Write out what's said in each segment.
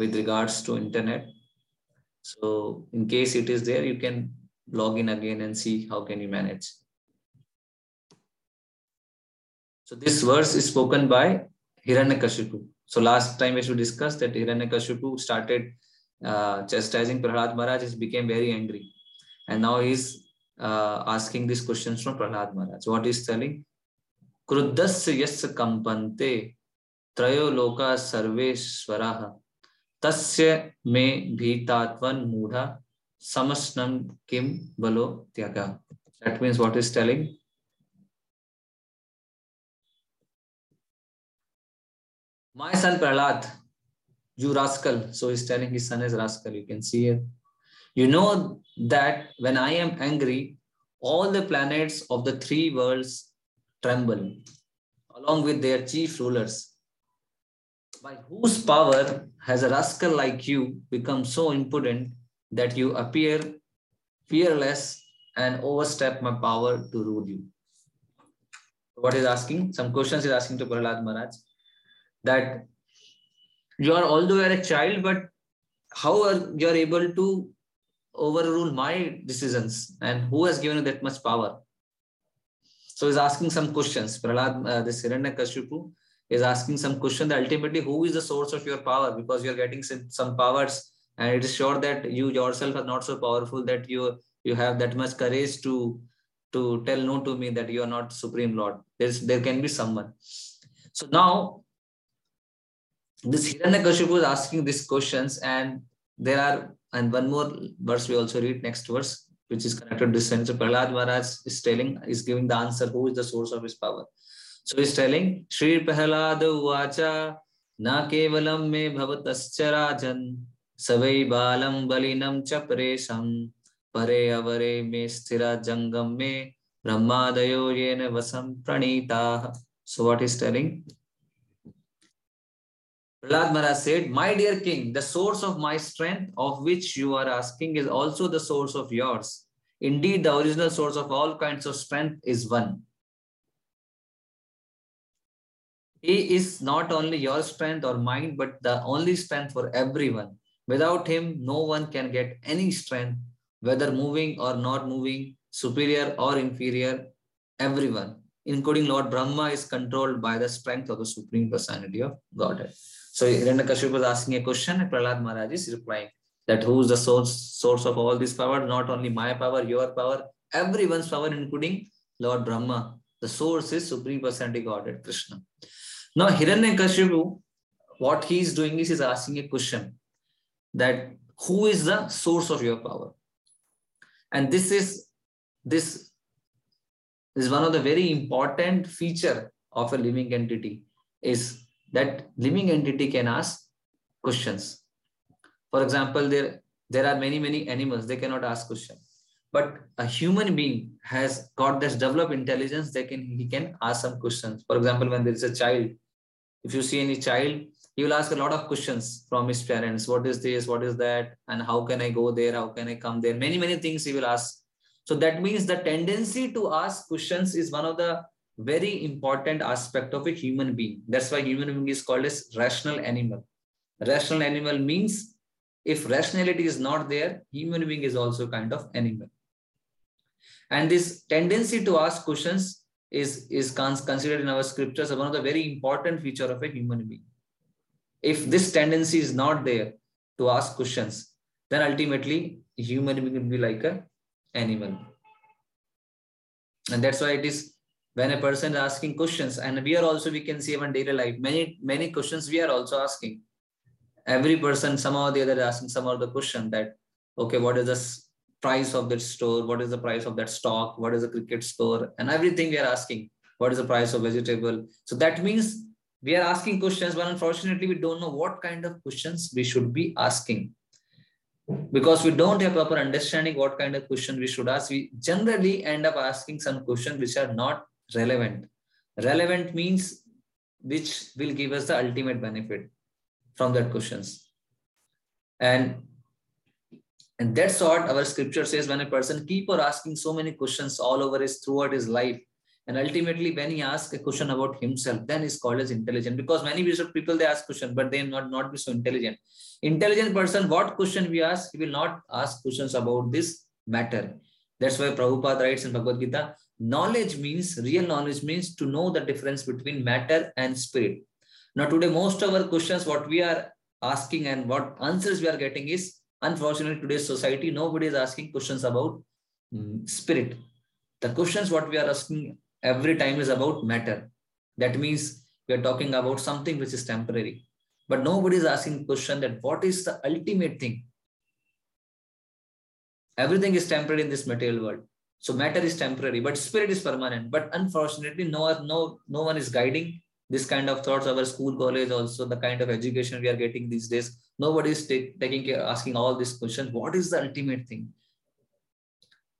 with regards to internet. So in case it is there, you can log in again and see how can you manage. So this verse is spoken by Hiranyakashipu. So last time we should discuss that Hiranyakashipu started uh, chastising Prahlad Maharaj, he became very angry. And now he's uh, asking these questions from Prahlad Maharaj. What he's telling? Kruddasya yasya kampante trayo loka तस्य मे भीतात्वन मूढ़ा समस्नम किम बलो त्याग। That means what is telling my son Prahlad you rascal so is telling his son is rascal you can see it you know that when I am angry all the planets of the three worlds tremble along with their chief rulers By whose power has a rascal like you become so impudent that you appear fearless and overstep my power to rule you? What is asking? Some questions is asking to Prahlad Maharaj that you are although you are a child but how are you are able to overrule my decisions and who has given you that much power so he's asking some questions prahlad uh, this hiranyakashipu is asking some question that ultimately who is the source of your power because you're getting some powers and it is sure that you yourself are not so powerful that you you have that much courage to to tell no to me that you are not supreme lord there's there can be someone so now this Hiranyakashipu is asking these questions, and there are, and one more verse we also read next verse, which is connected to this sense. So Prahlad Maharaj is telling, is giving the answer who is the source of his power. So he's telling, Shri Prahlad Uvacha, Na kevalam me bhavatascha rajan, savai balam balinam cha presam, pare avare me sthira jangam me, brahmadayo yena vasam pranita. So what he's telling? Prahlad Maharaj said, My dear king, the source of my strength of which you are asking is also the source of yours. Indeed, the original source of all kinds of strength is one. He is not only your strength or mine, but the only strength for everyone. Without him, no one can get any strength, whether moving or not moving, superior or inferior, everyone, including Lord Brahma, is controlled by the strength of the Supreme Personality of Godhead. So Hiranyakashipu was asking a question and Prahlad Maharaj is replying that who is the source, source of all this power? Not only my power, your power, everyone's power, including Lord Brahma. The source is Supreme Personality Godhead, Krishna. Now Hiranyakashipu, what he is doing is he's asking a question that who is the source of your power? And this is this is one of the very important feature of a living entity is that living entity can ask questions. For example, there, there are many, many animals, they cannot ask questions. But a human being has got this developed intelligence, they can he can ask some questions. For example, when there is a child, if you see any child, he will ask a lot of questions from his parents. What is this? What is that? And how can I go there? How can I come there? Many, many things he will ask. So that means the tendency to ask questions is one of the very important aspect of a human being. That's why human being is called as rational animal. Rational animal means if rationality is not there, human being is also kind of animal. And this tendency to ask questions is, is considered in our scriptures as one of the very important feature of a human being. If this tendency is not there to ask questions, then ultimately human being will be like a animal. And that's why it is when a person is asking questions and we are also we can see even daily life many many questions we are also asking every person somehow or the other asking some of the question that okay what is the price of that store what is the price of that stock what is the cricket score and everything we are asking what is the price of vegetable so that means we are asking questions but unfortunately we don't know what kind of questions we should be asking because we don't have proper understanding what kind of question we should ask we generally end up asking some questions which are not relevant. Relevant means which will give us the ultimate benefit from that questions. And and that's what our scripture says when a person keep on asking so many questions all over his throughout his life, And ultimately, when he asks a question about himself, then he's called as intelligent. Because many people they ask question, but they not not be so intelligent. Intelligent person, what question we ask, he will not ask questions about this matter. That's why Prabhupada writes in Bhagavad Gita, knowledge means, real knowledge means to know the difference between matter and spirit. Now today, most of our questions, what we are asking and what answers we are getting is, unfortunately, today's society, nobody is asking questions about um, spirit. The questions what we are asking every time is about matter. That means we are talking about something which is temporary. But nobody is asking question that what is the ultimate thing? Everything is temporary in this material world. So matter is temporary, but spirit is permanent. But unfortunately, no, no, no one is guiding this kind of thoughts. Our school, college, also the kind of education we are getting these days. Nobody is take, taking care, asking all these questions. What is the ultimate thing?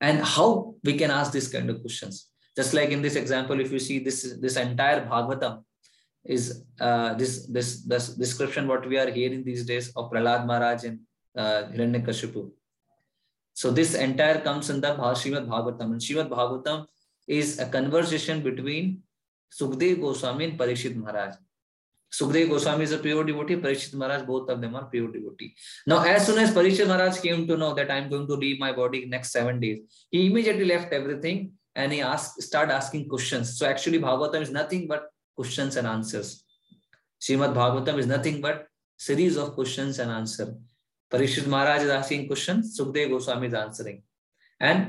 And how we can ask this kind of questions? Just like in this example, if you see this, this entire Bhagavatam is uh, this, this, this description what we are hearing these days of Prahlad Maharaj and uh, Hiranyakashipu. So this entire comes in the Srimad Bhagavatam. And Srimad Bhagavatam is a conversation between Sukdev Goswami and Parikshit Maharaj. Sukhdev Goswami is a pure devotee Parikshit Maharaj both of them pure devotee now as soon as Parikshit Maharaj came to know that I am going to leave my body next seven days he immediately left everything and he ask start asking questions so actually Bhagavatam is nothing but questions and answers Shrimad Bhagavatam is nothing but series of questions and answer Parikshit Maharaj is asking questions Sukhdev Goswami is answering and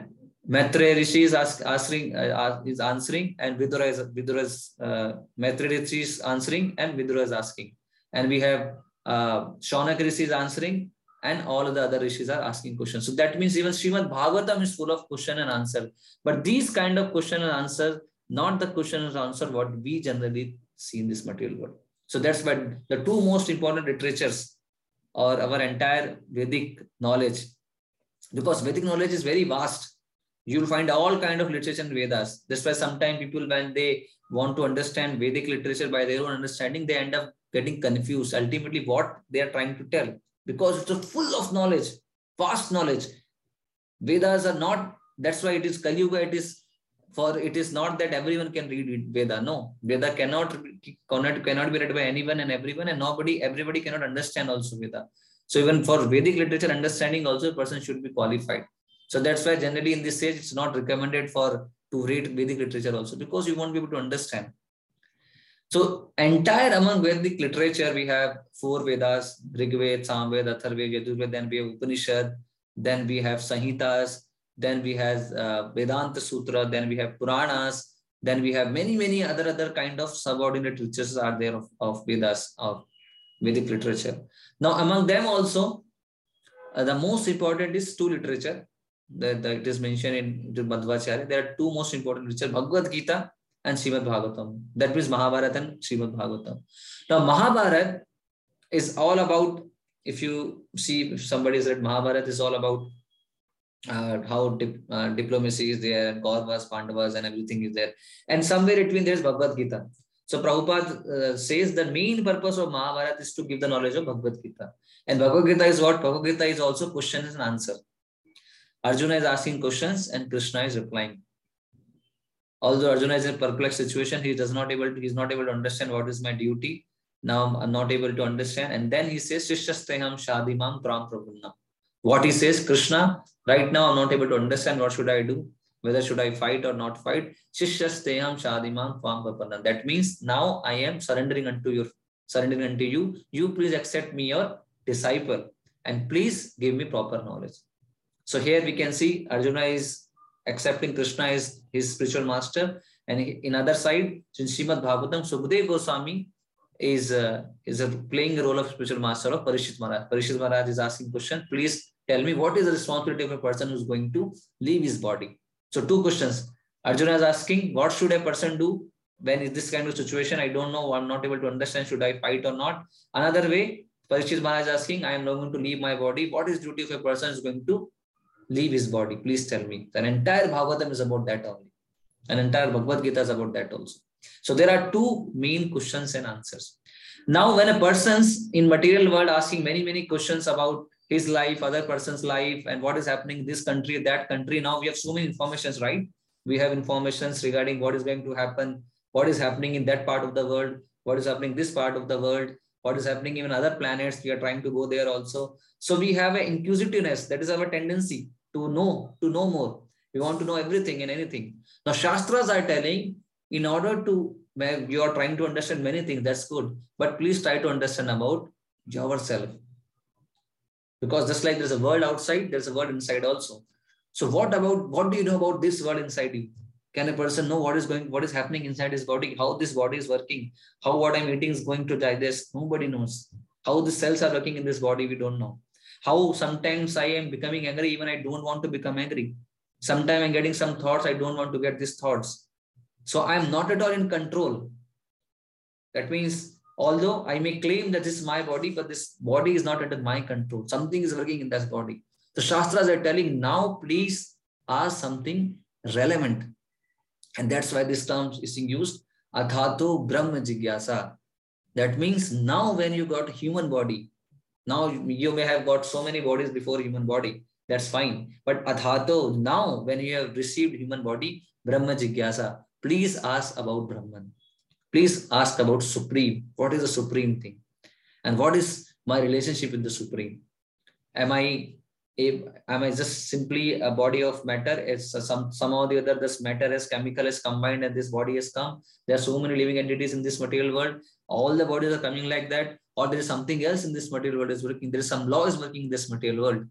Maitreya Rishi is ask, answering, uh, is answering, and Vidura is, Vidura is uh, Maitreya Rishi is answering, and Vidura is asking. And we have uh, Shaunak Rishi is answering, and all of the other rishis are asking questions. So that means even Srimad Bhagavatam is full of question and answer. But these kind of question and answer, not the question and answer what we generally see in this material world. So that's why the two most important literatures or our entire Vedic knowledge, because Vedic knowledge is very vast. You'll find all kind of literature in Vedas. That's why sometimes people, when they want to understand Vedic literature by their own understanding, they end up getting confused. Ultimately, what they are trying to tell because it's full of knowledge, vast knowledge. Vedas are not, that's why it is Kali Yuga, it is for it is not that everyone can read Veda. No, Veda cannot, cannot, cannot be read by anyone and everyone, and nobody, everybody cannot understand also Veda. So even for Vedic literature understanding, also a person should be qualified. So that's why generally in this stage, it's not recommended for to read Vedic literature also because you won't be able to understand. So entire among Vedic literature, we have four Vedas, Rigved, Samved, Atharved, Yajurved, then we have Upanishad, then we have Sahitas, then we have uh, Vedanta Sutra, then we have Puranas, then we have many, many other other kind of subordinate literatures are there of, of Vedas, of Vedic literature. Now among them also, uh, the most important is two literature that, that is mentioned in Madhvacharya. There are two most important literature, Bhagavad Gita and Srimad Bhagavatam. That means Mahabharata and Srimad Bhagavatam. Now, Mahabharata is all about, if you see, if somebody read Mahabharata, is all about uh, how dip, uh, diplomacy is there, Kauravas, Pandavas, and everything is there. And somewhere between there is Bhagavad Gita. So Prabhupada uh, says the main purpose of Mahabharata is to give the knowledge of Bhagavad Gita. And Bhagavad Gita is what? Bhagavad Gita is also questions and answer. Arjuna is asking questions and Krishna is replying although Arjuna is in a perplexed situation, he does not able to, he's not able to understand what is my duty. Now I'm not able to understand. And then he says, Shishasteham Shadimam Pram. What he says, Krishna, right now I'm not able to understand what should I do, whether should I fight or not fight. Shishasteham Shadimam Pram. That means now I am surrendering unto your surrendering unto you. You please accept me your disciple and please give me proper knowledge. So here we can see Arjuna is accepting Krishna as his spiritual master. And in other side, in Srimad Bhagavatam, Sukdev Goswami is, uh, is playing the role of spiritual master of Parishit Maharaj. Parishit Maharaj is asking question, please tell me what is the responsibility of a person who's going to leave his body. So two questions. Arjuna is asking, what should a person do when is this kind of situation? I don't know. I'm not able to understand. Should I fight or not? Another way, Parishit Maharaj is asking, I am not going to leave my body. What is duty of a person who's going to leave his body. Please tell me. An entire Bhagavatam is about that only. An entire Bhagavad Gita is about that also. So there are two main questions and answers. Now, when a person's in material world asking many, many questions about his life, other person's life, and what is happening in this country, that country, now we have so many informations, right? We have informations regarding what is going to happen, what is happening in that part of the world, what is happening this part of the world, what is happening in other planets. We are trying to go there also. So we have an inquisitiveness. That is our tendency to know, to know more. We want to know everything and anything. Now, Shastras are telling in order to, you are trying to understand many things, that's good. But please try to understand about yourself. Because just like there's a world outside, there's a world inside also. So what about, what do you know about this world inside you? Can a person know what is going, what is happening inside his body, how this body is working, how what I'm eating is going to digest? Nobody knows. How the cells are working in this body, we don't know. How sometimes I am becoming angry, even I don't want to become angry. Sometimes I'm getting some thoughts, I don't want to get these thoughts. So I'm not at all in control. That means, although I may claim that this is my body, but this body is not under my control. Something is working in this body. The Shastras are telling now, please ask something relevant. And that's why this term is being used, Adhato Brahma Jigyasa. That means now when you got human body, now you may have got so many bodies before human body. That's fine. But Adhato, now when you have received human body, Brahma Jigyasa, please ask about Brahman. Please ask about Supreme. What is the Supreme thing? And what is my relationship with the Supreme? Am I am I just simply a body of matter? It's some somehow the other this matter as chemical is combined and this body has come. There are so many living entities in this material world. All the bodies are coming like that, or there is something else in this material world is working. There is some law is working in this material world.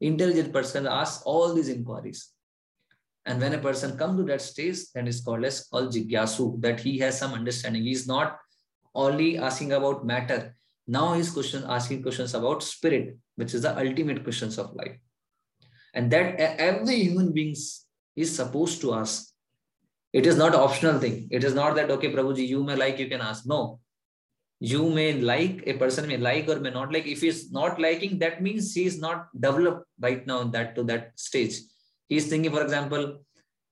Intelligent person asks all these inquiries. And when a person comes to that stage, then it's called as called jigyasu, that he has some understanding. He's not only asking about matter. Now he's question asking questions about spirit, which is the ultimate questions of life. And that every human beings is supposed to ask. It is not optional thing. It is not that, okay, Prabhuji, you may like, you can ask. No. You may like, a person may like or may not like. If he's not liking, that means he is not developed right now that to that stage. He's thinking, for example,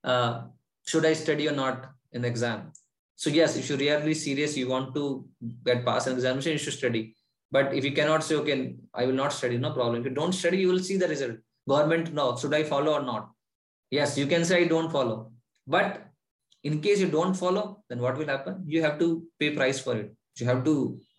uh, should I study or not in exam? So yes, if you're really serious, you want to get pass an examination, you should study. But if you cannot say, okay, I will not study, no problem. If you don't study, you will see the result. Government, no, should I follow or not? Yes, you can say I don't follow. But in case you don't follow, then what will happen? You have to pay price for it. You have to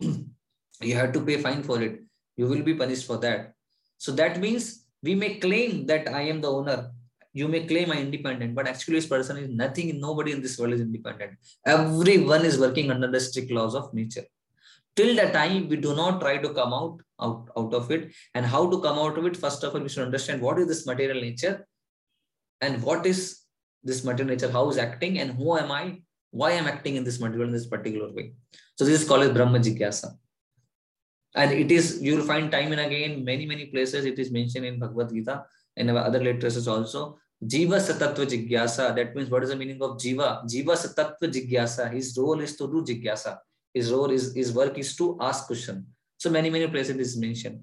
you have to pay fine for it. You will be punished for that. So that means we may claim that I am the owner. You may claim I'm independent, but actually this person is nothing, nobody in this world is independent. Everyone is working under the strict laws of nature till the time we do not try to come out, out out of it. And how to come out of it? First of all we should understand what is this material nature? And what is this material nature? How is acting? And who am i? Why i'm acting in this material in this particular way? So this is called as brahma jigyasa. And it is you will find time and again many many places it is mentioned in bhagavad gita and other literatures also. Jiva satatva jigyasa. That means what is the meaning of jiva? Jiva satatva jigyasa. His role is to do jigyasa his role is his work is to ask question. So many many places is mentioned.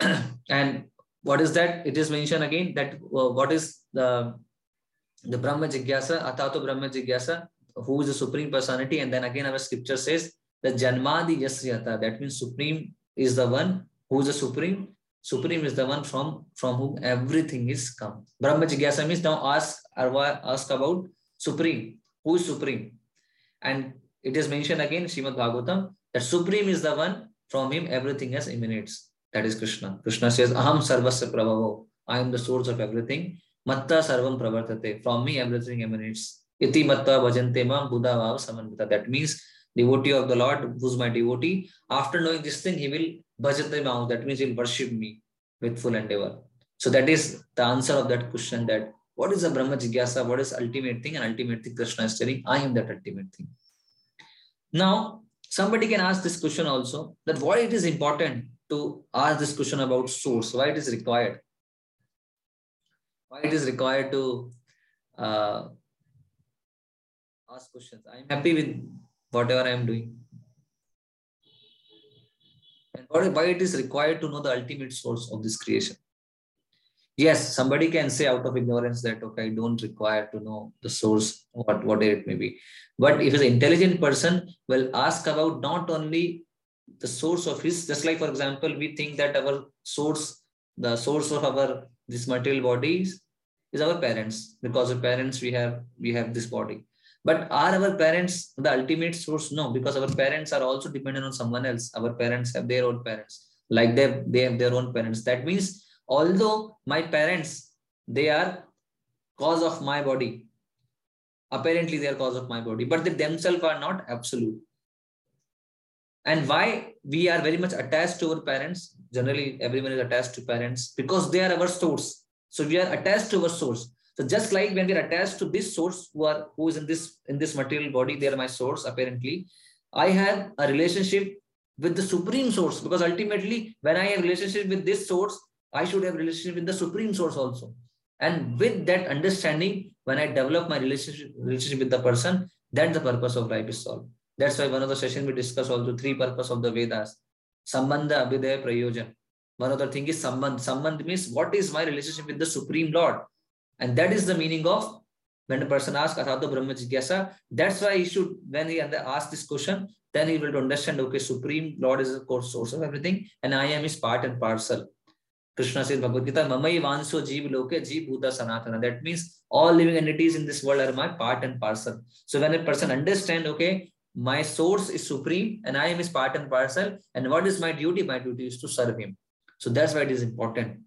and what is that? It is mentioned again that uh, what is the the Brahma Jigyasa, Atato Brahma Jigyasa, who is the supreme personality, and then again our scripture says the Janmadi Yasyata. That means supreme is the one who is the supreme. Supreme is the one from from whom everything is come. Brahma Jigyasa means now ask ask about supreme. Who is supreme? And it is mentioned again, Srimad Bhagavatam, that Supreme is the one from him everything else emanates. That is Krishna. Krishna says, Aham sarvasya prabhavo. I am the source of everything. Matta sarvam pravartate. From me everything emanates. Iti matta bhajante mam buddha vav samanvita. That means devotee of the Lord, who's my devotee, after knowing this thing, he will bhajate mam. That means he will worship me with full endeavor. So that is the answer of that question that what is the Brahma Jigyasa? What is ultimate thing? And ultimate thing Krishna is telling, I am that ultimate thing. Now, somebody can ask this question also that why it is important to ask this question about source, why it is required. Why it is required to uh, ask questions. I'm happy with whatever I'm doing. And why it is required to know the ultimate source of this creation yes somebody can say out of ignorance that okay i don't require to know the source what whatever it may be but if an intelligent person will ask about not only the source of his just like for example we think that our source the source of our this material bodies is our parents. Because of parents, we have we have this body. But are our parents the ultimate source? No, because our parents are also dependent on someone else. Our parents have their own parents, like they, they have their own parents. That means although my parents, they are cause of my body, apparently they are cause of my body, but they themselves are not absolute. And why we are very much attached to our parents? Generally, everyone is attached to parents because they are our source. So we are attached to our source. So just like when we are attached to this source who are who is in this in this material body, they are my source apparently. I have a relationship with the supreme source because ultimately when I have relationship with this source, I should have relationship with the supreme source also. And with that understanding, when I develop my relationship relationship with the person, then the purpose of life is solved. That's why one of the sessions we discuss also three purpose of the Vedas. Sambandha, Abhidaya, Prayojan. One of the thing is Sambandh. Sambandh means what is my relationship with the Supreme Lord? And that is the meaning of when a person asks Athato Brahma Jigyasa, that's why he should, when he asks this question, then he will understand, okay, Supreme Lord is the core source of everything, and I am his part and parcel. Krishna says Bhagavad Gita, Mamai Vanso Jeev Loke Jeev Bhuta Sanatana. That means all living entities in this world are my part and parcel. So when a person understand, okay, my source is supreme and I am his part and parcel, and what is my duty? My duty is to serve him. So that's why it is important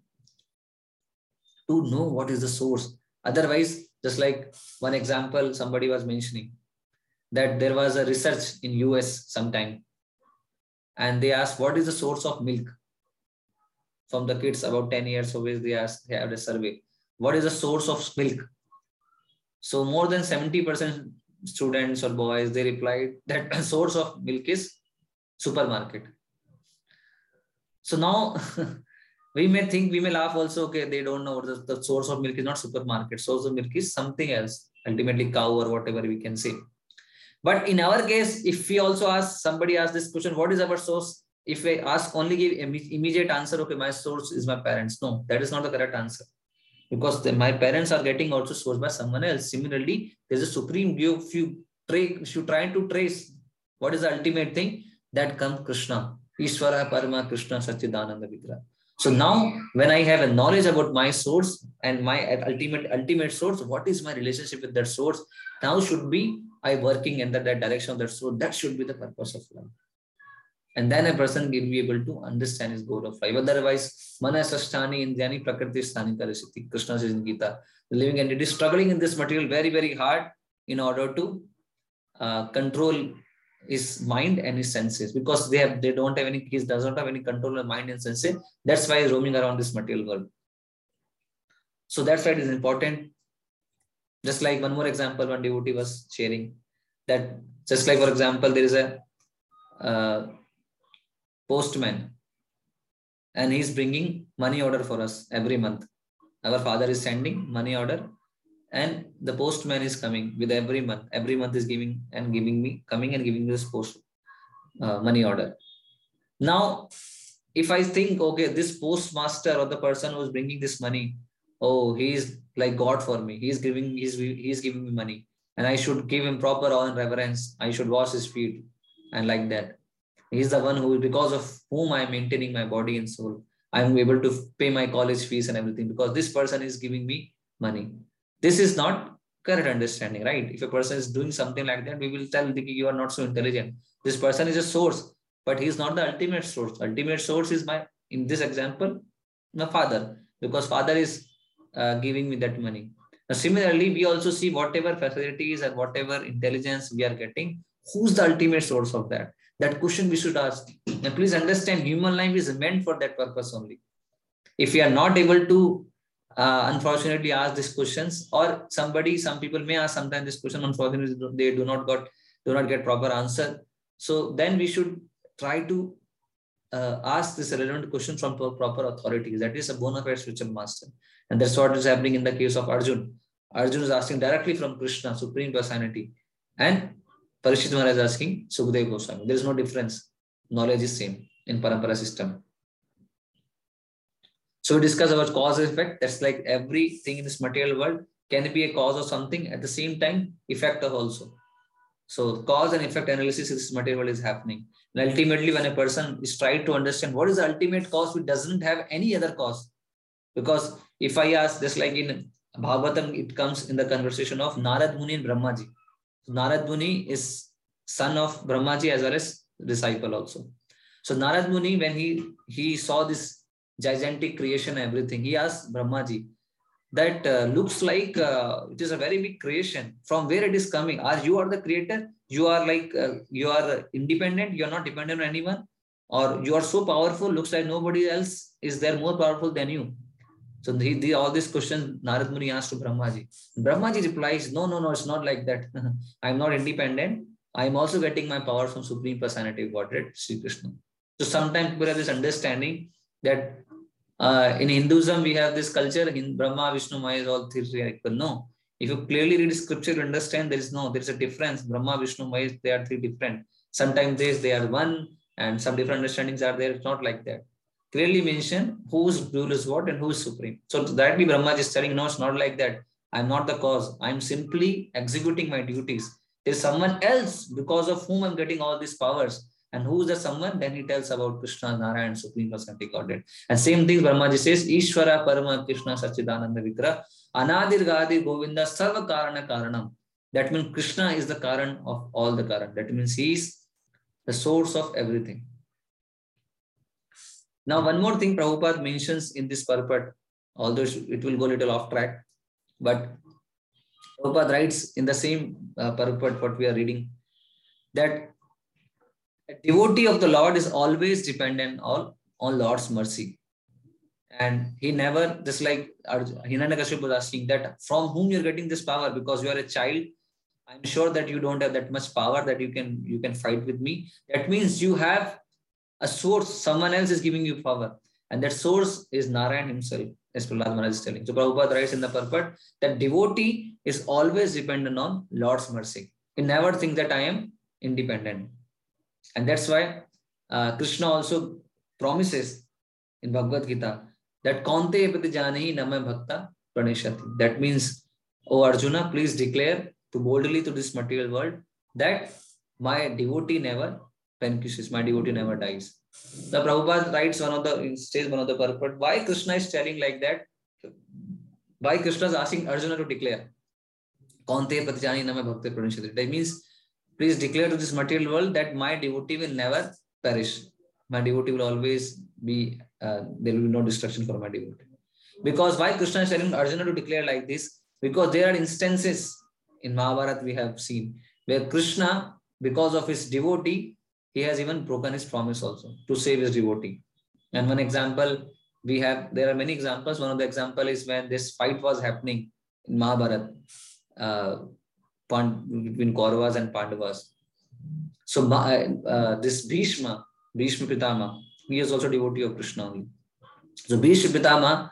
to know what is the source. Otherwise, just like one example somebody was mentioning, that there was a research in US sometime, and they asked what is the source of milk from the kids about 10 years age. They asked, they had a survey. What is the source of milk? So more than 70% students or boys, they replied that the source of milk is supermarket. So now we may think, we may laugh also, okay, they don't know the, the source of milk is not supermarket. Source of milk is something else, ultimately cow or whatever we can say. But in our case, if we also ask, somebody ask this question, what is our source? If we ask only give immediate answer, okay, my source is my parents. No, that is not the correct answer. Because the, my parents are getting also sourced by someone else. Similarly, there's a supreme view. If you, try, if you try to trace what is the ultimate thing, that comes Krishna. Ishvara Parama Krishna Sachidananda Vigra. So now when I have a knowledge about my source and my ultimate ultimate source, what is my relationship with that source? Now should be I working in that, that direction of that source. That should be the purpose of life. And then a person will be able to understand his goal of life. Otherwise, mana sasthani indriyani prakriti sthani karasiti. Krishna says in Gita, the living entity is struggling in this material very, very hard in order to uh, control his mind and his senses because they have they don't have any he does not have any control of mind and senses that's why he's roaming around this material world so that's why it is important just like one more example one devotee was sharing that just like for example there is a uh, postman. And he's bringing money order for us every month. Our father is sending money order and the postman is coming with every month. Every month is giving and giving me coming and giving this post uh, money order. Now if i think okay this postmaster or the person who is bringing this money oh he's like god for me. He's giving he's he's giving me money. And i should give him proper awe and reverence. I should wash his feet and like that he's the one who because of whom i'm maintaining my body and soul i'm able to pay my college fees and everything because this person is giving me money this is not correct understanding, right? If a person is doing something like that, we will tell that you are not so intelligent. This person is a source, but he is not the ultimate source. Ultimate source is my, in this example, my father, because father is uh, giving me that money. Now, similarly, we also see whatever facilities and whatever intelligence we are getting, who's the ultimate source of that? That question we should ask. And please understand, human life is meant for that purpose only. If we are not able to uh, unfortunately ask these questions or somebody some people may ask sometimes this question unfortunately they do not got do not get proper answer. So then we should try to uh, ask this relevant question from proper authorities that is a bona fide spiritual master. And that's what is happening in the case of arjun. Arjun is asking directly from krishna supreme personality. And parishit maharaj is asking sukhdev goswami there is no difference knowledge is same in parampara system so we discuss about cause and effect. That's like everything in this material world can be a cause of something at the same time, effect of also. So cause and effect analysis in this material world is happening. And ultimately, when a person is trying to understand what is the ultimate cause, which doesn't have any other cause. Because if I ask, just like in Bhagavatam, it comes in the conversation of Narad Muni and Brahmaji. Narad Muni is son of Brahmaji as well as disciple also. So Narad Muni, when he, he saw this gigantic creation everything, he asked Brahmaji, that uh, looks like uh, it is a very big creation. From where it is coming? Are you are the creator? You are like, uh, you are independent, you are not dependent on anyone? Or you are so powerful, looks like nobody else is there more powerful than you? So the, all these questions Narad Muni asked to Brahmaji. Brahmaji replies, no, no, no, it's not like that. I'm not independent. I'm also getting my power from Supreme Personality of Godhead, Sri Krishna. So sometimes people have this understanding that uh, in Hinduism, we have this culture in Brahma, Vishnu, Maya is all three equal. No. If you clearly read scripture, you understand there is no, there is a difference. Brahma, Vishnu, Maya, they are three different. Sometimes they, they are one and some different understandings are there. It's not like that clearly mention whose rule is what and who is supreme. So directly Brahma is telling, no, it's not like that. I'm not the cause. I'm simply executing my duties. There's someone else because of whom I'm getting all these powers. And who is the someone? Then he tells about Krishna, Narayan, Supreme Personality Godhead. And same thing Brahmaji says, Ishvara Parama Krishna Sachidananda Vikra, Anadir Gadi Govinda Sarva Karana Karanam. That means Krishna is the Karan of all the Karan. That means he is the source of everything. Now, one more thing Prabhupada mentions in this purport, although it will go a little off track, but Prabhupada writes in the same uh, purport what we are reading, that a devotee of the Lord is always dependent on, on Lord's mercy. And he never, just like Hiranyakashipu was asking, that from whom you're getting this power because you are a child, I'm sure that you don't have that much power that you can you can fight with me. That means you have a source, someone else is giving you power. And that source is Narayan himself, as Prahlad Maharaj is telling. So Prabhupada writes in the purport that devotee is always dependent on Lord's mercy. He never thinks that I am independent. And that's why uh, Krishna also promises in Bhagavad Gita that Kante pati janahi nama bhakta praneshati. That means, O Arjuna, please declare to boldly to this material world that my devotee never vanquishes, my devotee never dies. The Prabhupada writes one of the says one of the purport. Why Krishna is telling like that? Why Krishna is asking Arjuna to declare? That means please declare to this material world that my devotee will never perish. My devotee will always be uh, there will be no destruction for my devotee. Because why Krishna is telling Arjuna to declare like this? Because there are instances in Mahabharata we have seen where Krishna, because of his devotee, he has even broken his promise also to save his devotee. And one example we have, there are many examples. One of the example is when this fight was happening in Mahabharata uh, between Kauravas and Pandavas. So uh, uh, this Bhishma, Bhishma Pitama, he is also devotee of Krishna only. So Bhishma Pitama,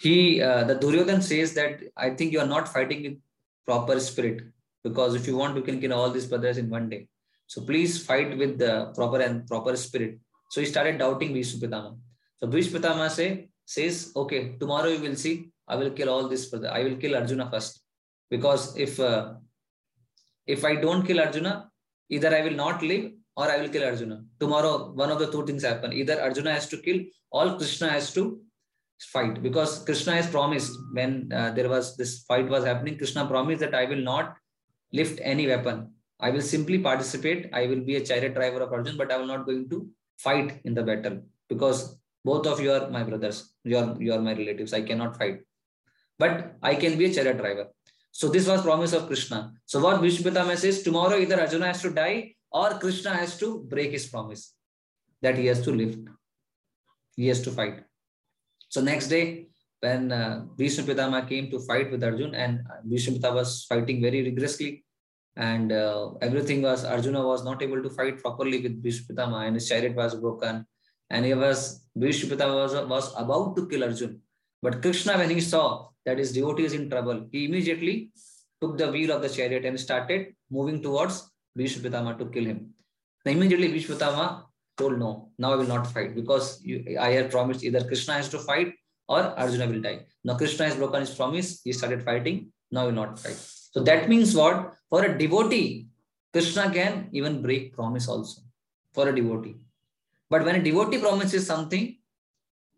he, uh, the Duryodhan says that I think you are not fighting with proper spirit because if you want, you can kill all these brothers in one day. So please fight with the proper and proper spirit. So he started doubting Bhishma So Bhishma say, says, okay, tomorrow you will see, I will kill all this brother. I will kill Arjuna first. Because if uh, if I don't kill Arjuna, either I will not live or I will kill Arjuna. Tomorrow, one of the two things happen. Either Arjuna has to kill or Krishna has to fight. Because Krishna has promised when uh, there was this fight was happening, Krishna promised that I will not lift any weapon. I will simply participate. I will be a chariot driver of Arjun, but I will not going to fight in the battle because both of you are my brothers. You are, you are my relatives. I cannot fight. But I can be a chariot driver. So this was promise of Krishna. So what Bhishma says, tomorrow either Arjuna has to die or Krishna has to break his promise that he has to live. He has to fight. So next day, when uh, Bhishma came to fight with Arjun and Bhishma was fighting very rigorously, and uh, everything was Arjuna was not able to fight properly with Bhishma and his chariot was broken. And he was Bhishma was, was about to kill Arjuna but Krishna when he saw that his devotee is in trouble he immediately took the wheel of the chariot and started moving towards Bhishma to kill him. And immediately Bhishma told no now I will not fight because you, I have promised either Krishna has to fight or Arjuna will die. Now Krishna has broken his promise. He started fighting. Now he will not fight so that means what? For a devotee, Krishna can even break promise also for a devotee. But when a devotee promises something,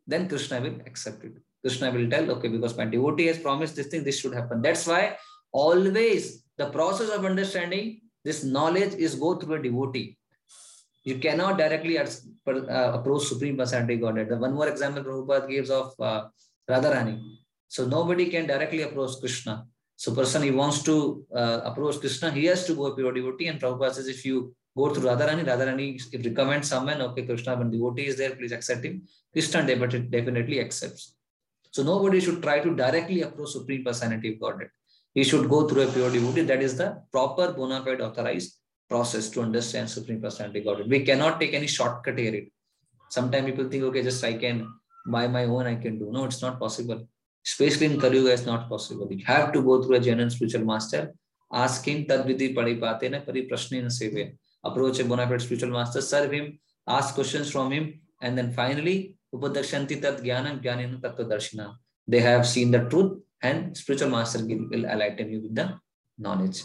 then Krishna will accept it. Krishna will tell, okay, because my devotee has promised this thing, this should happen. That's why always the process of understanding this knowledge is go through a devotee. You cannot directly uh, approach Supreme Personality Godhead. The one more example Prabhupada gives of uh, Radharani. So nobody can directly approach Krishna. So person he wants to uh, approach Krishna, he has to go a pure devotee. And Prabhupada says, if you go through Radharani, Radharani if recommend someone, okay, Krishna, when devotee is there, please accept him. Krishna definitely accepts. So nobody should try to directly approach Supreme Personality of Godhead. He should go through a pure devotee. That is the proper bona fide authorized process to understand Supreme Personality of Godhead. We cannot take any shortcut here. Sometimes people think, okay, just I can by my own I can do. No, it's not possible. Especially in Kali it's not possible. You have to go through a genuine spiritual master. Ask him tadvidi padi pate na pari prashni na seve. Approach a bona fide spiritual master, serve him, ask questions from him, and then finally, upadakshanti tat jnanam jnanina tattva darshina. They have seen the truth and spiritual master will, enlighten you with the knowledge.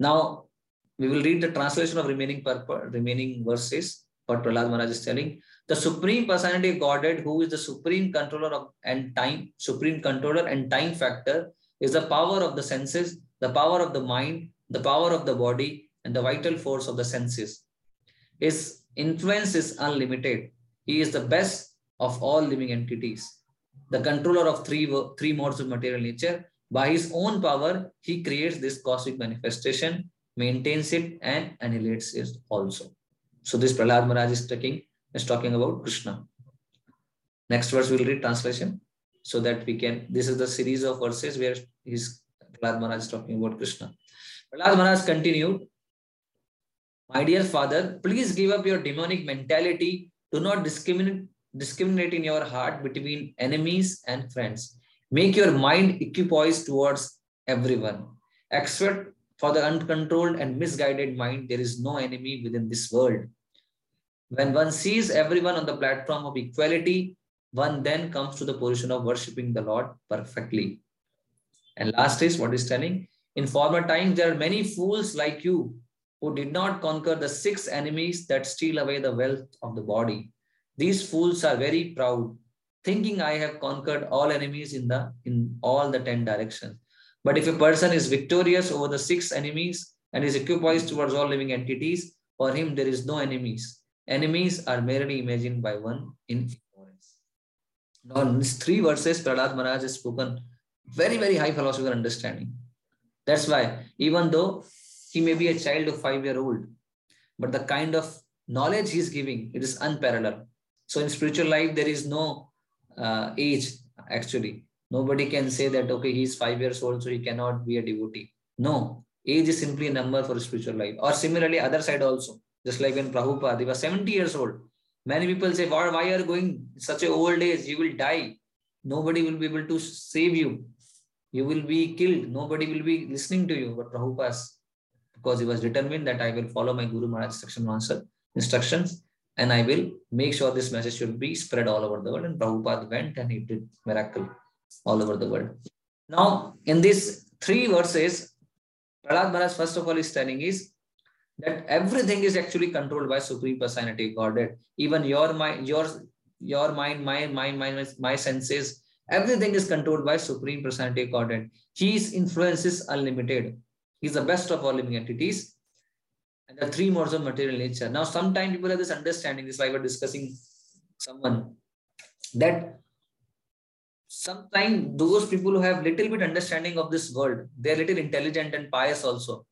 Now, we will read the translation of remaining remaining verses. What Prahlad Maharaj is telling. The Supreme Personality of Godhead, who is the supreme controller of and time, supreme controller and time factor, is the power of the senses, the power of the mind, the power of the body, and the vital force of the senses. His influence is unlimited. He is the best of all living entities. The controller of three, three modes of material nature. By his own power, he creates this cosmic manifestation, maintains it, and annihilates it also. So this Prahlad Maharaj is talking is talking about Krishna. Next verse we'll read translation so that we can, this is the series of verses where his Prahlad Maharaj is talking about Krishna. Prahlad Maharaj continued, My dear father, please give up your demonic mentality. Do not discriminate, discriminate in your heart between enemies and friends. Make your mind equipoised towards everyone. Except for the uncontrolled and misguided mind, there is no enemy within this world. When one sees everyone on the platform of equality, one then comes to the position of worshipping the Lord perfectly. And last is what is telling. In former times, there are many fools like you who did not conquer the six enemies that steal away the wealth of the body. These fools are very proud, thinking I have conquered all enemies in the in all the ten directions. But if a person is victorious over the six enemies and is equipoised towards all living entities, for him there is no enemies. Enemies are merely imagined by one in ignorance. Now, in these three verses, Prahlad Maharaj has spoken very, very high philosophical understanding. That's why, even though he may be a child of five year old, but the kind of knowledge he's giving, it is unparalleled. So in spiritual life, there is no uh, age, actually. Nobody can say that, okay, he's five years old, so he cannot be a devotee. No, age is simply a number for spiritual life. Or similarly, other side also. Just like when Prabhupada, he was 70 years old. Many people say, why, why are you going such a old age? You will die. Nobody will be able to save you. You will be killed. Nobody will be listening to you. But Prabhupada, because he was determined that I will follow my Guru Maharaj instruction instructions and I will make sure this message should be spread all over the world. And Prabhupada went and he did miracle all over the world. Now, in these three verses, Prahlad Maharaj first of all is telling is that everything is actually controlled by supreme personality godhead even your mind your your mind my mind my, my senses everything is controlled by supreme personality godhead his influence is unlimited. He's the best of all living entities. And the three modes of material nature. Now sometimes people have this understanding this why we're discussing someone that sometimes those people who have little bit understanding of this world they're little intelligent and pious also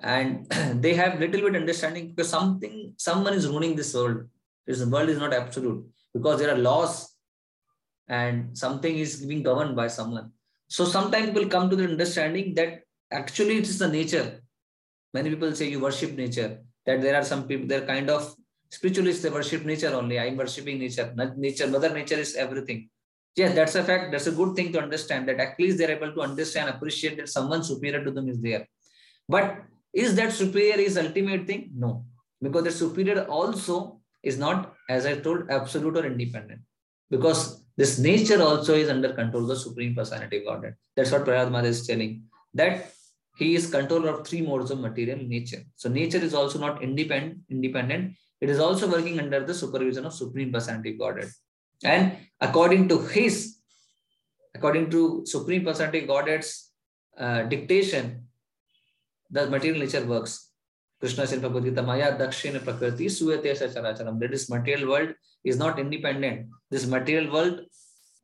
and they have little bit understanding because something someone is ruining this world. This world is not absolute because there are laws and something is being governed by someone. So sometimes people come to the understanding that actually it is the nature. Many people say you worship nature that there are some people they're kind of spiritualists they worship nature only. I'm worshiping nature. Nature mother nature is everything. Yes that's a fact. That's a good thing to understand that at least they're able to understand appreciate that someone superior to them is there. But is that superior is ultimate thing? No, because the superior also is not, as I told, absolute or independent. Because this nature also is under control of the Supreme Personality Godhead. That's what Prahlad is telling. That he is controller of three modes of material nature. So nature is also not independent, independent. It is also working under the supervision of Supreme Personality Godhead. And according to his, according to Supreme Personality Godhead's uh, dictation, the material nature works. Krishna said Bhagavad Gita, Maya Dakshina Prakriti Suyate Sacharacharam. That is material world is not independent. This material world,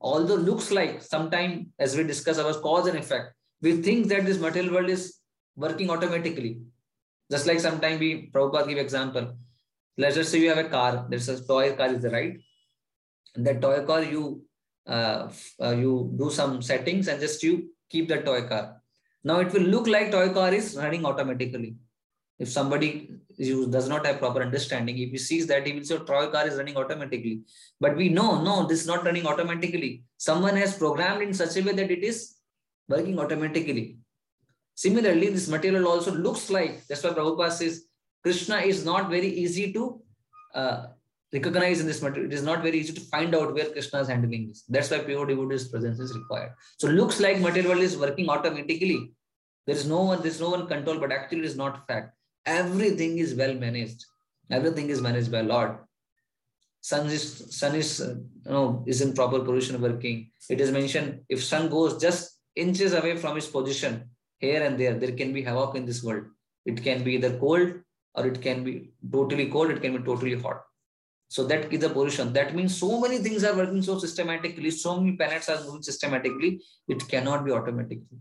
although looks like sometime as we discuss our cause and effect, we think that this material world is working automatically. Just like sometime we Prabhupada give example. Let's just say you have a car, there's a toy car is the right. That toy car you uh, uh, you do some settings and just you keep that toy car. Now it will look like toy car is running automatically. If somebody does not have proper understanding, if he sees that, he will say toy car is running automatically. But we know, no, this is not running automatically. Someone has programmed in such a way that it is working automatically. Similarly, this material also looks like, that's why Prabhupada says, Krishna is not very easy to uh, recognize in this material. It is not very easy to find out where Krishna is handling this. That's why pure devotee's presence is required. So looks like material is working automatically. There is no one, there's no one control, but actually it is not fact. Everything is well managed. Everything is managed by Lord. Sun is sun is uh, you know is in proper position working. It is mentioned if sun goes just inches away from its position here and there, there can be havoc in this world. It can be either cold or it can be totally cold. It can be totally hot. So that is the position. That means so many things are working so systematically, so many planets are moving systematically, it cannot be automatically.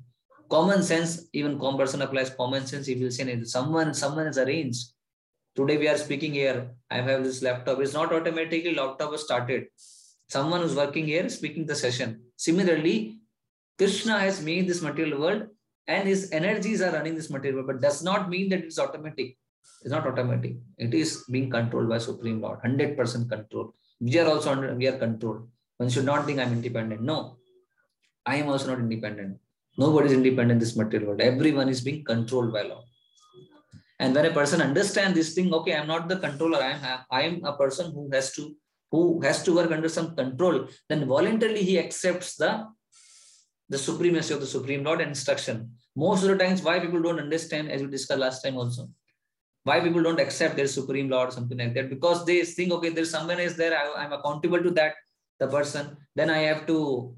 Common sense, even common person applies common sense. If you say someone, someone is arranged. Today we are speaking here. I have this laptop. It's not automatically laptop was started. Someone who's working here speaking the session. Similarly, Krishna has made this material world and his energies are running this material world, but does not mean that it's automatic. It's not automatic. It is being controlled by Supreme Lord, 100% control. We are also under, we are controlled. One should not think I'm independent. No, I am also not independent. Nobody is independent in this material world. Everyone is being controlled by Lord. And when a person understands this thing, okay, I'm not the controller. I am I am a person who has to who has to work under some control. Then voluntarily he accepts the the supremacy of the Supreme Lord and instruction. Most of the times, why people don't understand, as we discussed last time also, why people don't accept their supreme law or something like that? Because they think okay there's someone is there I, am accountable to that the person. Then i have to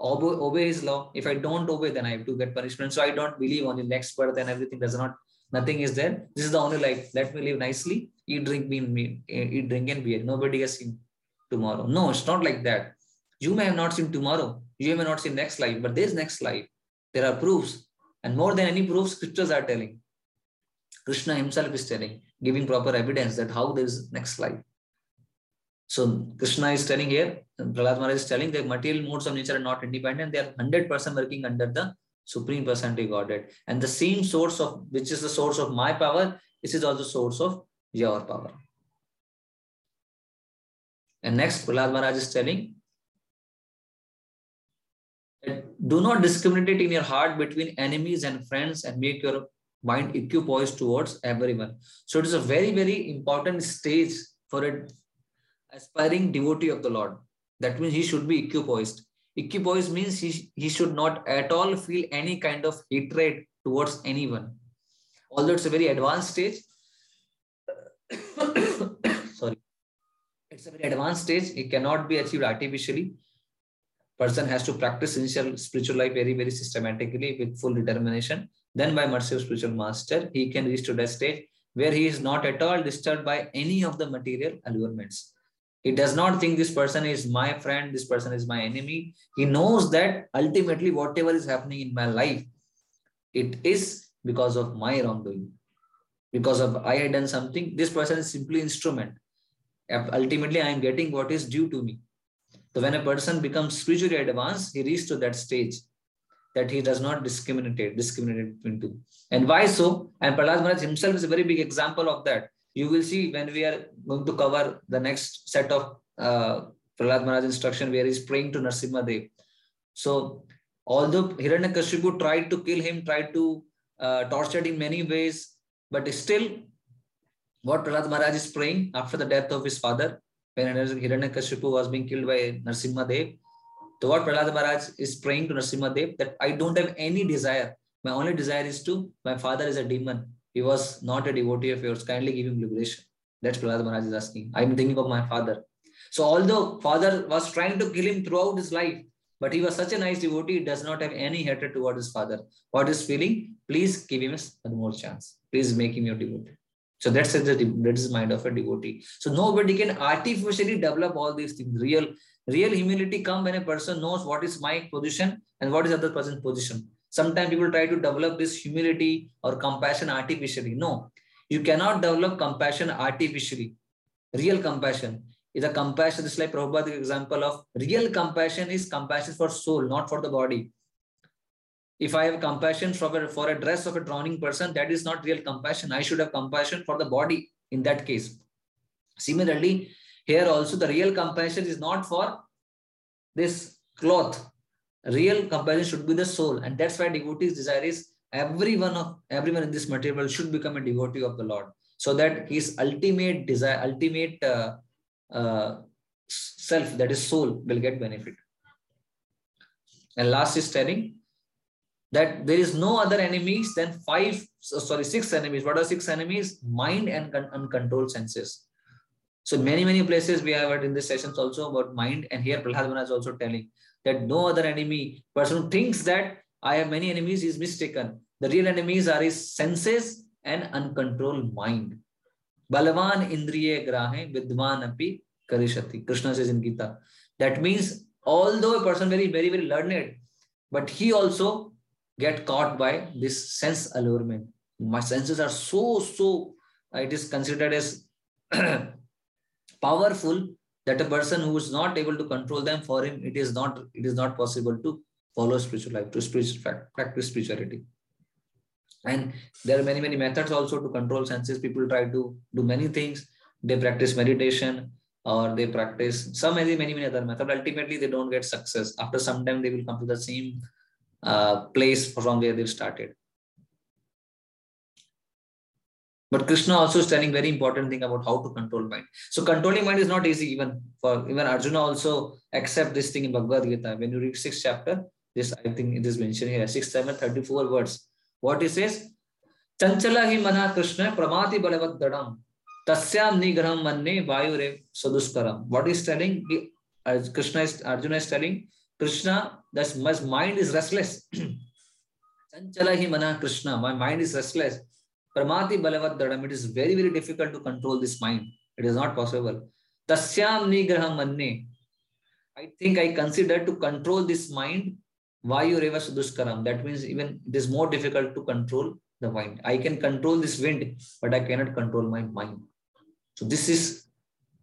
obey, obey his law. If i don't obey then i have to get punishment. So i don't believe on the next birth and everything. Does not nothing is there. This is the only life. Let me live nicely. Eat drink me eat drink and beer nobody has seen tomorrow. No it's not like that. You may have not seen tomorrow. You may not see next life but there's next life. There are proofs. And more than any proofs scriptures are telling Krishna himself is telling, giving proper evidence that how there is next life. So Krishna is telling here, Prahlad Maharaj is telling that material modes of nature are not independent. They are 100% working under the Supreme Personality Godhead. And the same source of, which is the source of my power, this is also source of your power. And next, Prahlad Maharaj is telling, do not discriminate in your heart between enemies and friends and make your mind equipoised towards everyone. So it is a very, very important stage for an aspiring devotee of the Lord. That means he should be equipoised. Equipoised means he, he should not at all feel any kind of hatred towards anyone. Although it's a very advanced stage, sorry, it's a very advanced stage. It cannot be achieved artificially. Person has to practice initial spiritual life very, very systematically with full determination then by mercy of spiritual master, he can reach to that stage where he is not at all disturbed by any of the material allurements. He does not think this person is my friend, this person is my enemy. He knows that ultimately whatever is happening in my life, it is because of my wrongdoing. Because of I had done something, this person is simply instrument. Ultimately, I am getting what is due to me. So when a person becomes spiritually advanced, he reaches to that stage that he does not discriminate, discriminate between two. And why so? And Prahlad Maharaj himself is a very big example of that. You will see when we are going to cover the next set of uh, Prahlad instruction where he's praying to Narsimha Dev. So although Hiranyakashipu tried to kill him, tried to uh, torture him in many ways, but still what Prahlad Maharaj is praying after the death of his father, when Hiranyakashipu was being killed by Narsimha Dev, so what Prahlad Maharaj is praying to Narasimha Dev that I don't have any desire. My only desire is to, my father is a demon. He was not a devotee of yours. Kindly give him liberation. That's Prahlad Maharaj is asking. I'm thinking of my father. So although father was trying to kill him throughout his life, but he was such a nice devotee, he does not have any hatred toward his father. What is feeling? Please give him a more chance. Please make him your devotee. So that's the that is the mind of a devotee. So nobody can artificially develop all these things. Real, real humility come when a person knows what is my position and what is other person's position. Sometimes people try to develop this humility or compassion artificially. No, you cannot develop compassion artificially. Real compassion is a compassion. This is like Prabhupada's example of real compassion is compassion for soul, not for the body. If I have compassion for a, for a dress of a drowning person, that is not real compassion. I should have compassion for the body in that case. Similarly, here also the real compassion is not for this cloth. Real compassion should be the soul. And that's why devotees desire is everyone of everyone in this material should become a devotee of the Lord. So that his ultimate desire, ultimate uh, uh, self, that is soul, will get benefit. And last is telling that there is no other enemies than five, sorry, six enemies. What are six enemies? Mind and uncontrolled senses. So many, many places we have heard in this sessions also about mind. And here Prahlad is also telling that no other enemy, person who thinks that I have many enemies is mistaken. The real enemies are his senses and uncontrolled mind. Balavan indriye grahe vidvan api karishati. Krishna says in Gita. That means although a person very, very, very learned, but he also get caught by this sense allurement. My senses are so, so, uh, it is considered as powerful that a person who is not able to control them for him, it is not, it is not possible to follow spiritual life, to spiritual, practice spirituality. And there are many, many methods also to control senses. People try to do many things. They practice meditation or they practice some many, many, many other methods. Ultimately, they don't get success. After some time, they will come to the same uh, place from where they've started. But Krishna also is telling very important thing about how to control mind. So controlling mind is not easy even for even Arjuna also accept this thing in Bhagavad Gita. When you read sixth chapter, this I think it is mentioned here, six, seven, 34 words. What he says? Chanchala hi mana Krishna pramati balavat dadam tasyam nigraham manne vayure saduskaram. What is telling? Krishna is Arjuna is telling Krishna, that's my mind is restless. Chanchala hi mana Krishna, my mind is restless. Pramati balavat dadam, it is very, very difficult to control this mind. It is not possible. Tasyam nigraham manne. I think I consider to control this mind Vayu Reva Suduskaram. That means even it is more difficult to control the wind. I can control this wind, but I cannot control my mind. So this is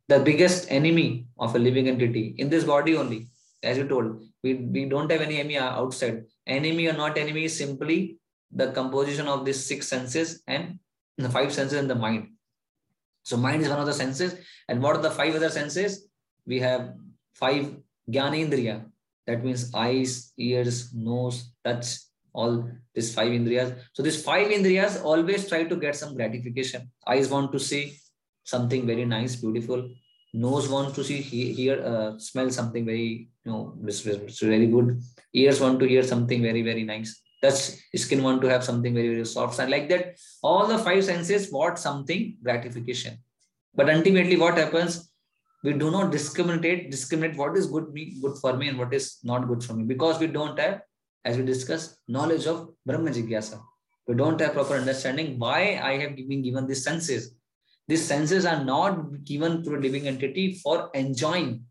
the biggest enemy of a living entity in this body only. As you told, we, we don't have any enemy outside. Enemy or not enemy is simply the composition of these six senses and the five senses in the mind. So mind is one of the senses. And what are the five other senses? We have five Jnanendriya, that means eyes, ears, nose, touch, all these five indriyas. So these five indriyas always try to get some gratification. Eyes want to see something very nice, beautiful. Nose want to see, hear, uh, smell something very, you know, it's, very good. Ears want to hear something very, very nice. Touch, skin want to have something very, very soft. And like that, all the five senses want something gratification. But ultimately what happens? we do not discriminate discriminate what is good me good for me and what is not good for me because we don't have as we discussed knowledge of brahma jigyasa we don't have proper understanding why i have been given these senses these senses are not given to a living entity for enjoying.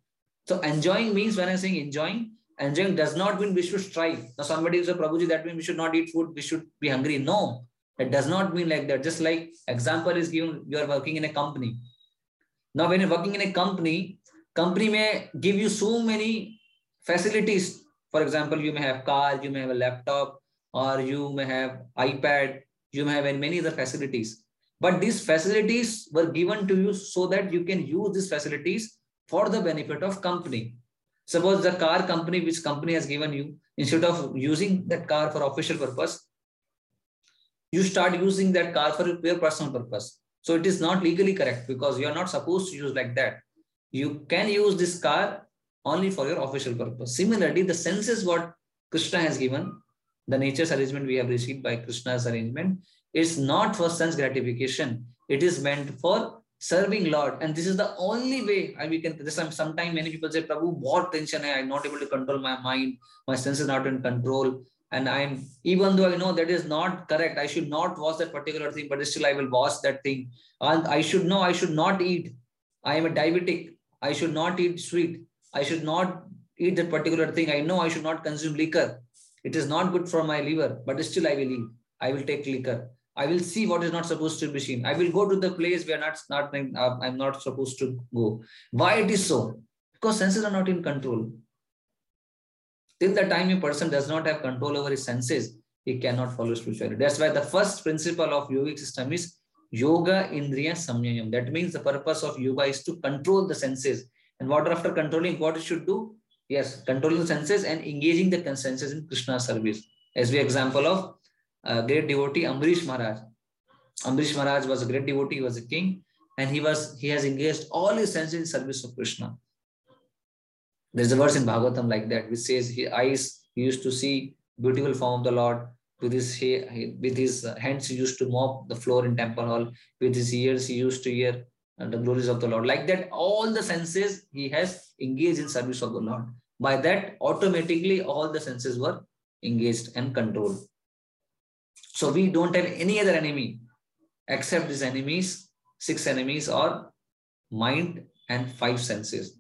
So enjoying means when i'm saying enjoying enjoying does not mean we should strive. Now somebody is a prabhuji that means we should not eat food we should be hungry. No it does not mean like that. Just like example is given you are working in a company. Now, when you're working in a company, company may give you so many facilities. For example, you may have car, you may have a laptop, or you may have iPad, you may have many other facilities. But these facilities were given to you so that you can use these facilities for the benefit of company. Suppose the car company, which company has given you, instead of using that car for official purpose, you start using that car for your personal purpose. So it is not legally correct because you are not supposed to use like that. You can use this car only for your official purpose. Similarly, the senses what Krishna has given, the nature's arrangement we have received by Krishna's arrangement, is not for sense gratification. It is meant for serving Lord. And this is the only way I we can this sometimes many people say, Prabhu, what tension I'm not able to control my mind, my senses not in control. And I'm even though I know that is not correct, I should not watch that particular thing, but still I will watch that thing. And I should know I should not eat. I am a diabetic. I should not eat sweet. I should not eat that particular thing. I know I should not consume liquor. It is not good for my liver, but still I will eat. I will take liquor. I will see what is not supposed to be seen. I will go to the place where not, not I'm not supposed to go. Why it is so? Because senses are not in control. Till the time a person does not have control over his senses, he cannot follow spirituality. That's why the first principle of yogic system is yoga indriya samyayam. That means the purpose of yoga is to control the senses. And what after controlling, what it should do? Yes, controlling the senses and engaging the senses in Krishna service. As the example of a great devotee Ambrish Maharaj. Ambrish Maharaj was a great devotee, he was a king, and he was he has engaged all his senses in service of Krishna. There's a verse in Bhagavatam like that which says his eyes he used to see beautiful form of the Lord. With his he, with his hands he used to mop the floor in temple hall. With his ears he used to hear the glories of the Lord. Like that, all the senses he has engaged in service of the Lord. By that, automatically all the senses were engaged and controlled. So we don't have any other enemy except these enemies, six enemies or mind and five senses,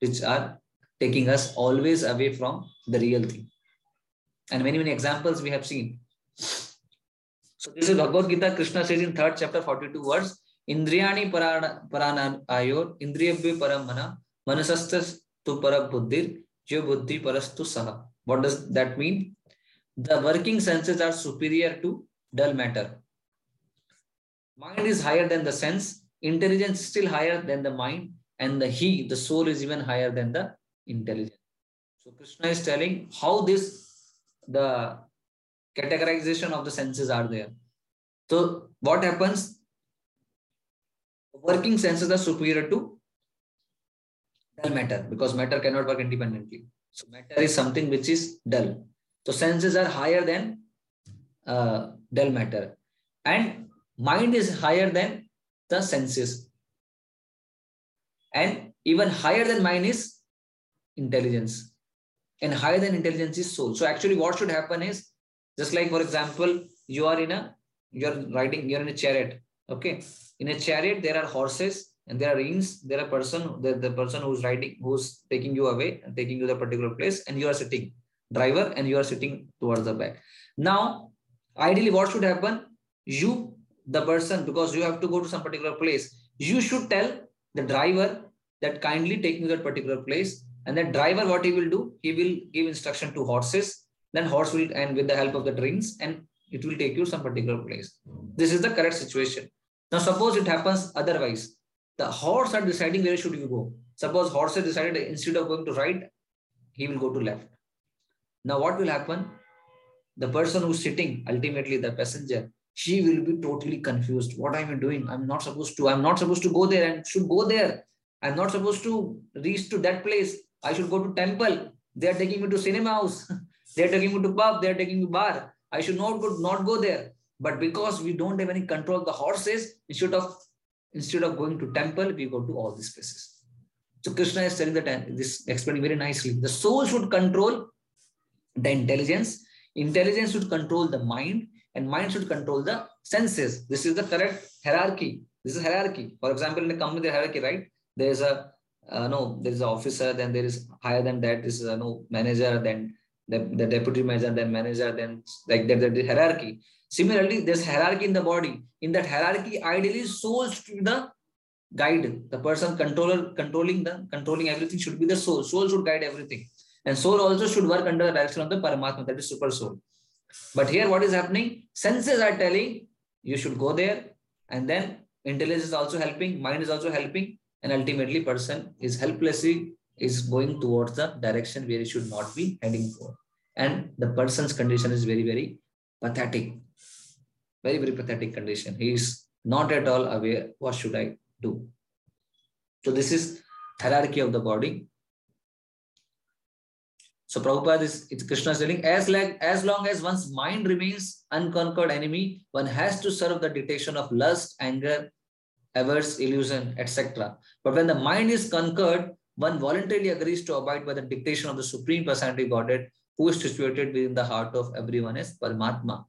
which are taking us always away from the real thing. And many, many examples we have seen. So this is Bhagavad Gita, Krishna says in third chapter, 42 words, Indriyani parana ayor, indriyabhya paramana, manasastas tu para buddhir, jo buddhi parastu saha. What does that mean? The working senses are superior to dull matter. Mind is higher than the sense, intelligence still higher than the mind, and the he, the soul is even higher than the intelligence. So Krishna is telling how this, the categorization of the senses are there. So what happens? Working senses are superior to dull matter because matter cannot work independently. So matter is something which is dull. So senses are higher than uh, dull matter. And mind is higher than the senses. And even higher than mind is intelligence. And higher than intelligence is soul. So actually what should happen is, just like for example, you are in a, you're riding, you're in a chariot. Okay. In a chariot, there are horses and there are rings. There are person, the, the person who's riding, who's taking you away and taking you to the particular place and you are sitting driver and you are sitting towards the back. Now, ideally what should happen? You, the person, because you have to go to some particular place, you should tell the driver that kindly take me to that particular place. And then driver, what he will do, he will give instruction to horses, then horse will, and with the help of the rings, and it will take you some particular place. This is the correct situation. Now, suppose it happens otherwise. The horse are deciding where should you go. Suppose horse has decided instead of going to right, he will go to left now, what will happen? The person who's sitting, ultimately the passenger, she will be totally confused. What am I doing? I'm not supposed to. I'm not supposed to go there and should go there. I'm not supposed to reach to that place. I should go to temple. They are taking me to cinema house. they are taking me to pub. They are taking me bar. I should not go, not go there. But because we don't have any control of the horses, instead of instead of going to temple, we go to all these places. So Krishna is telling that this explaining very nicely. The soul should control the intelligence. Intelligence should control the mind and mind should control the senses. This is the correct hierarchy. This is hierarchy. For example, in a company, the hierarchy, right? There is a uh, no, there is an officer, then there is higher than that is a no manager, then the, the deputy manager, then manager, then like that, the hierarchy. Similarly, there's hierarchy in the body. In that hierarchy, ideally, soul should be the guide. The person controller controlling the controlling everything should be the soul. Soul should guide everything. And soul also should work under the direction of the Paramatma, that is super soul. But here what is happening? Senses are telling you should go there and then intelligence is also helping, mind is also helping and ultimately person is helplessly is going towards the direction where he should not be heading for. And the person's condition is very, very pathetic. Very, very pathetic condition. He is not at all aware what should I do. So this is hierarchy of the body. So Prabhupada is it's Krishna is telling as like as long as one's mind remains unconquered enemy, one has to serve the detection of lust, anger, averse, illusion, etc. But when the mind is conquered, one voluntarily agrees to abide by the dictation of the Supreme Personality Godhead, who is situated within the heart of everyone as Paramatma.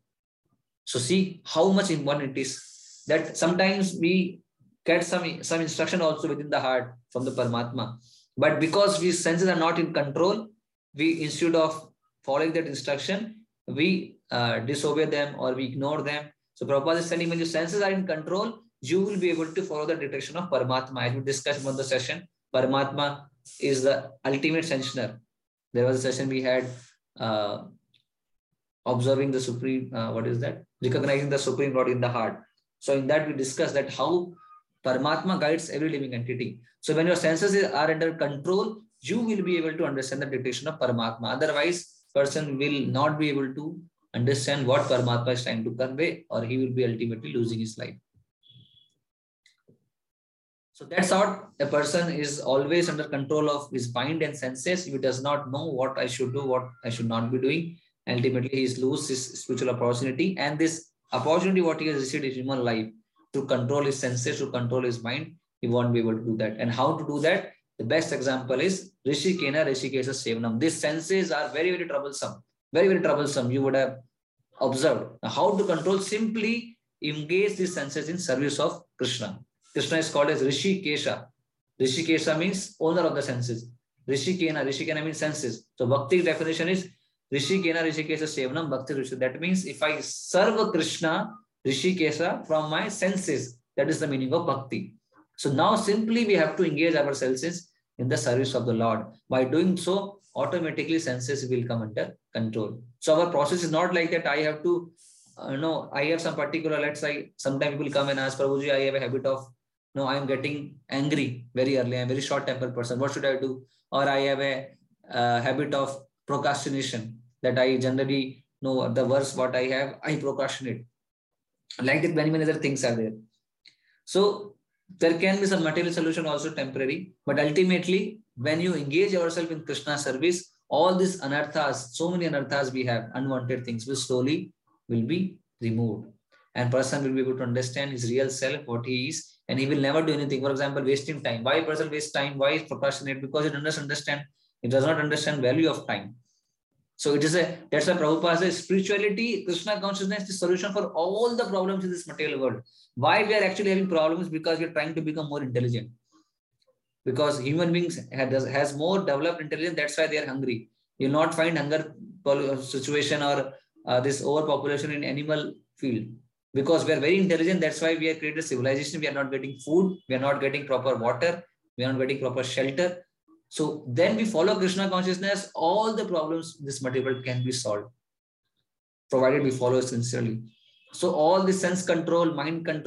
So see how much important it is that sometimes we get some, some instruction also within the heart from the Paramatma. But because we senses are not in control, we instead of following that instruction, we uh, disobey them or we ignore them. So Prabhupada is telling when your senses are in control, you will be able to follow the direction of Paramatma. As we discussed in the session, Paramatma is the ultimate sanctioner. There was a session we had uh, observing the supreme, uh, what is that? Recognizing the supreme Lord in the heart. So in that we discussed that how Paramatma guides every living entity. So when your senses are under control, you will be able to understand the dictation of Paramatma. Otherwise, person will not be able to understand what Paramatma is trying to convey or he will be ultimately losing his life. So that's how a person is always under control of his mind and senses. If he does not know what I should do, what I should not be doing, ultimately he is lose his spiritual opportunity. And this opportunity, what he has received in human life, to control his senses, to control his mind, he won't be able to do that. And how to do that? The best example is Rishikena Rishikesa Sevanam. These senses are very, very troublesome. Very, very troublesome. You would have observed. Now, how to control? Simply engage these senses in service of Krishna. Krishna is called as Rishi Kesha. Rishi Kesha means owner of the senses. Rishi Kena, Rishi Kena means senses. So Bhakti definition is Rishi Kena, Rishi Kesha Sevanam Bhakti Rishi. That means if I serve Krishna, Rishi Kesha from my senses, that is the meaning of Bhakti. So now simply we have to engage ourselves in the service of the Lord. By doing so, automatically senses will come under control. So our process is not like that. I have to, uh, know, I have some particular, let's say, sometimes people come and ask, Prabhuji, I have a habit of no, I am getting angry very early. I'm a very short tempered person. What should I do? Or I have a uh, habit of procrastination that I generally know the worst what I have, I procrastinate. Like that, many, many other things are there. So there can be some material solution also temporary, but ultimately, when you engage yourself in Krishna service, all these anarthas, so many anarthas we have, unwanted things will slowly will be removed. And person will be able to understand his real self, what he is, and he will never do anything. For example, wasting time. Why person waste time? Why is procrastinate? Because it does not understand. It does not understand value of time. So it is a that's why Prabhupada says spirituality, Krishna consciousness the solution for all the problems in this material world. Why we are actually having problems? Because we are trying to become more intelligent. Because human beings has, has more developed intelligence, that's why they are hungry. You will not find hunger situation or uh, this overpopulation in animal field because we are very intelligent. That's why we have created civilization. We are not getting food. We are not getting proper water. We are not getting proper shelter. So then we follow Krishna consciousness. All the problems this material can be solved, provided we follow sincerely. So all the sense control, mind control,